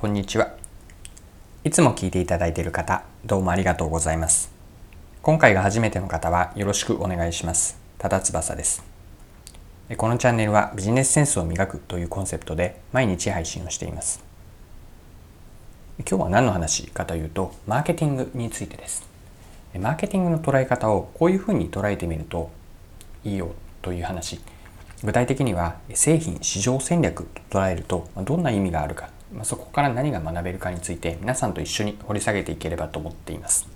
こんにちは。いつも聞いていただいている方、どうもありがとうございます。今回が初めての方はよろしくお願いします。ただ翼です。このチャンネルはビジネスセンスを磨くというコンセプトで毎日配信をしています。今日は何の話かというと、マーケティングについてです。マーケティングの捉え方をこういうふうに捉えてみるといいよという話。具体的には製品市場戦略と捉えるとどんな意味があるかまあ、そこから何が学べるかについて皆さんと一緒に掘り下げていければと思っています。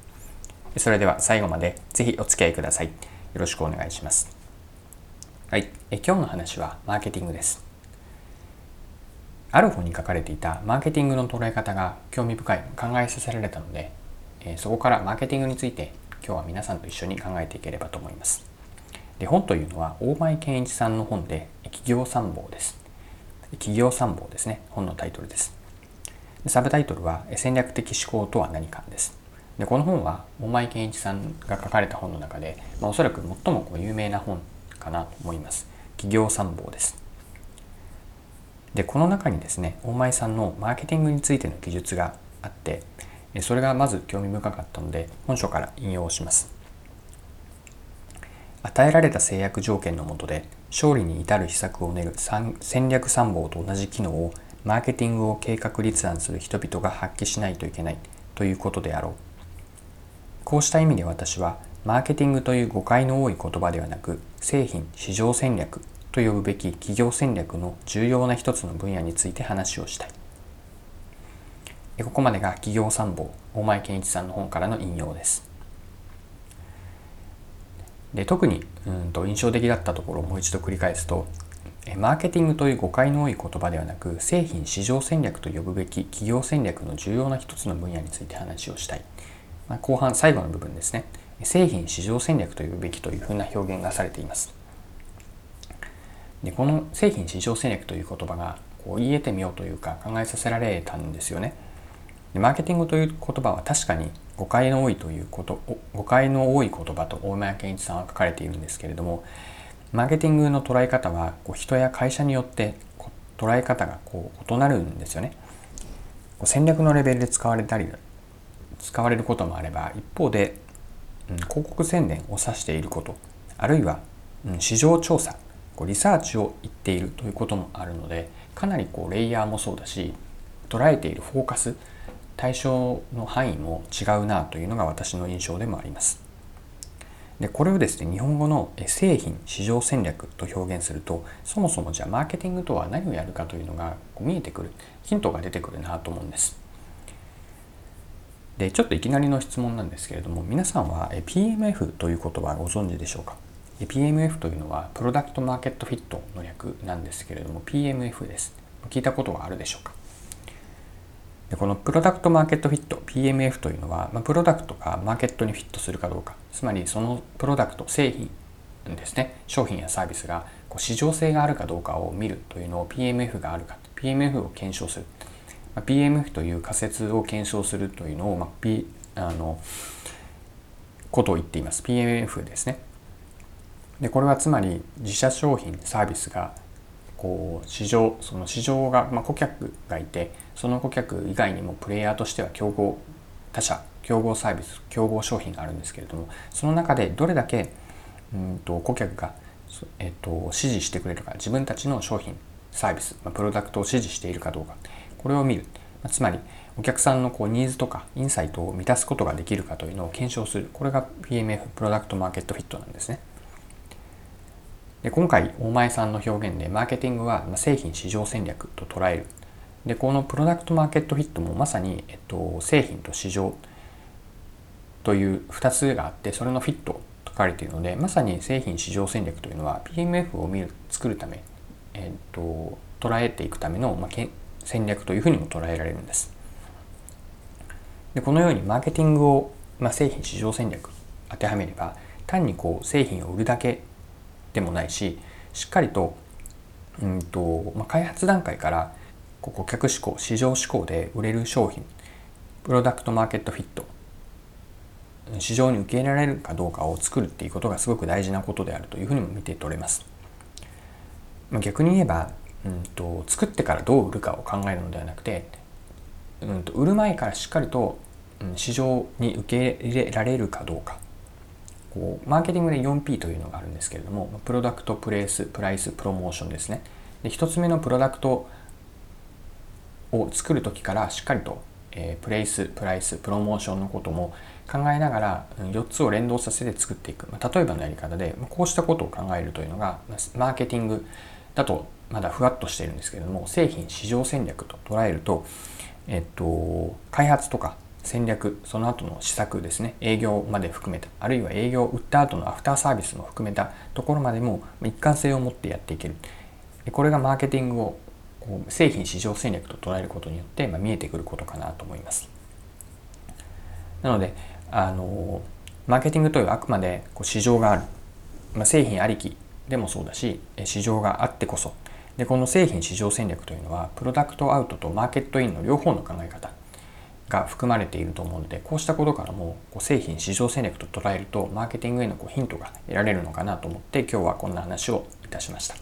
それでは最後までぜひお付き合いください。よろしくお願いします。はい、え今日の話はマーケティングです。ある本に書かれていたマーケティングの捉え方が興味深い考えさせられたので、えそこからマーケティングについて今日は皆さんと一緒に考えていければと思います。で本というのは大前健一さんの本で企業参謀です。企業参謀ですね。本のタイトルです。サブタイトルは戦略的思考とは何かです。でこの本は大前健一さんが書かれた本の中で、まあ、おそらく最もこう有名な本かなと思います。企業参謀です。でこの中にですね大前さんのマーケティングについての記述があってそれがまず興味深かったので本書から引用します。与えられた制約条件の下で勝利に至る秘策を練る戦略参謀と同じ機能をマーケティングを計画立案する人々が発揮しないといけないということであろう。こうした意味で私はマーケティングという誤解の多い言葉ではなく製品市場戦略と呼ぶべき企業戦略の重要な一つの分野について話をしたい。ここまでが企業参謀大前健一さんの本からの引用です。で特にうんと印象的だったところをもう一度繰り返すとマーケティングという誤解の多い言葉ではなく製品市場戦略と呼ぶべき企業戦略の重要な一つの分野について話をしたい、まあ、後半最後の部分ですね。製品市場戦略と呼ぶべきというふうな表現がされています。でこの製品市場戦略という言葉がこう言えてみようというか考えさせられたんですよね。でマーケティングという言葉は確かに誤解の多いということ誤解の多い言葉と大前健一さんは書かれているんですけれどもマーケティングの捉え方はこう人や会社によって捉え方がこう異なるんですよね。戦略のレベルで使われたり使われることもあれば一方で、うん、広告宣伝を指していることあるいは、うん、市場調査こうリサーチを言っているということもあるのでかなりこうレイヤーもそうだし捉えているフォーカス対象の範囲も違うなというのが私の印象でもあります。でこれをですね日本語の製品市場戦略と表現するとそもそもじゃあマーケティングとは何をやるかというのが見えてくるヒントが出てくるなと思うんです。でちょっといきなりの質問なんですけれども皆さんは PMF という言葉をご存知でしょうか？PMF というのはプロダクトマーケットフィットの略なんですけれども PMF です聞いたことがあるでしょうか？でこのプロダクトマーケットフィット PMF というのは、まあ、プロダクトがマーケットにフィットするかどうか。つまりそのプロダクト製品ですね。商品やサービスがこう市場性があるかどうかを見るというのを PMF があるか PMF を検証する、まあ、PMF という仮説を検証するというのを、まあ、P あのことを言っています。PMF ですね。でこれはつまり自社商品サービスがこう市場その市場が、まあ、顧客がいてその顧客以外にもプレイヤーとしては競合他社競合サービス競合商品があるんですけれどもその中でどれだけうんと顧客が、えっと、支持してくれるか自分たちの商品サービス、まあ、プロダクトを支持しているかどうかこれを見る、まあ、つまりお客さんのこうニーズとかインサイトを満たすことができるかというのを検証するこれが PMF プロダクトマーケットフィットなんですね。で今回大前さんの表現でマーケティングは製品市場戦略と捉える。でこのプロダクトマーケットフィットもまさに、えっと、製品と市場という2つがあってそれのフィットと書かれているのでまさに製品市場戦略というのは PMF を見る作るため、えっと、捉えていくための、まあ、戦略というふうにも捉えられるんです。でこのようにマーケティングを、まあ、製品市場戦略当てはめれば単にこう製品を売るだけでもないししっかりと,、うんとまあ、開発段階から顧客志向市場志向で売れる商品プロダクトマーケットフィット市場に受け入れられるかどうかを作るっていうことがすごく大事なことであるというふうにも見て取れます。逆に言えば、うんと、作ってからどう売るかを考えるのではなくてうん、と売る前からしっかりと、うん、市場に受け入れられるかどうかこうマーケティングで 4P というのがあるんですけれどもプロダクトプレイスプライスプロモーションですね。で1つ目のプロダクトを作る時からしっかりと、えー、プレイスプライスプロモーションのことも考えながら4つを連動させて作っていく、まあ、例えばのやり方でこうしたことを考えるというのがマーケティングだとまだふわっとしているんですけれども製品市場戦略と捉えると、えっと、開発とか戦略その後の施策ですね。営業まで含めた。あるいは営業を売った後のアフターサービスも含めたところまでも一貫性を持ってやっていける。これがマーケティングを製品市場戦略と捉えることによって、まあ、見えてくることかなと思います。なのであのマーケティングというあくまでこう市場がある、まあ、製品ありきでもそうだし市場があってこそ。でこの製品市場戦略というのはプロダクトアウトとマーケットインの両方の考え方。が含まれていると思うのでこうしたことからもこう製品市場戦略と捉えるとマーケティングへのこうヒントが得られるのかなと思って今日はこんな話をいたしました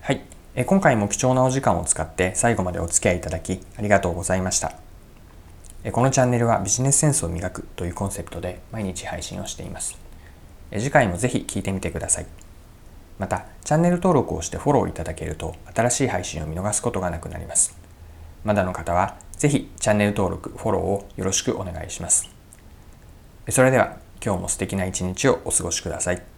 はいえ今回も貴重なお時間を使って最後までお付き合いいただきありがとうございましたえこのチャンネルはビジネスセンスを磨くというコンセプトで毎日配信をしていますえ。次回もぜひ聞いてみてください。また、チャンネル登録をしてフォローいただけると新しい配信を見逃すことがなくなります。まだの方はぜひチャンネル登録、フォローをよろしくお願いします。それでは今日も素敵な一日をお過ごしください。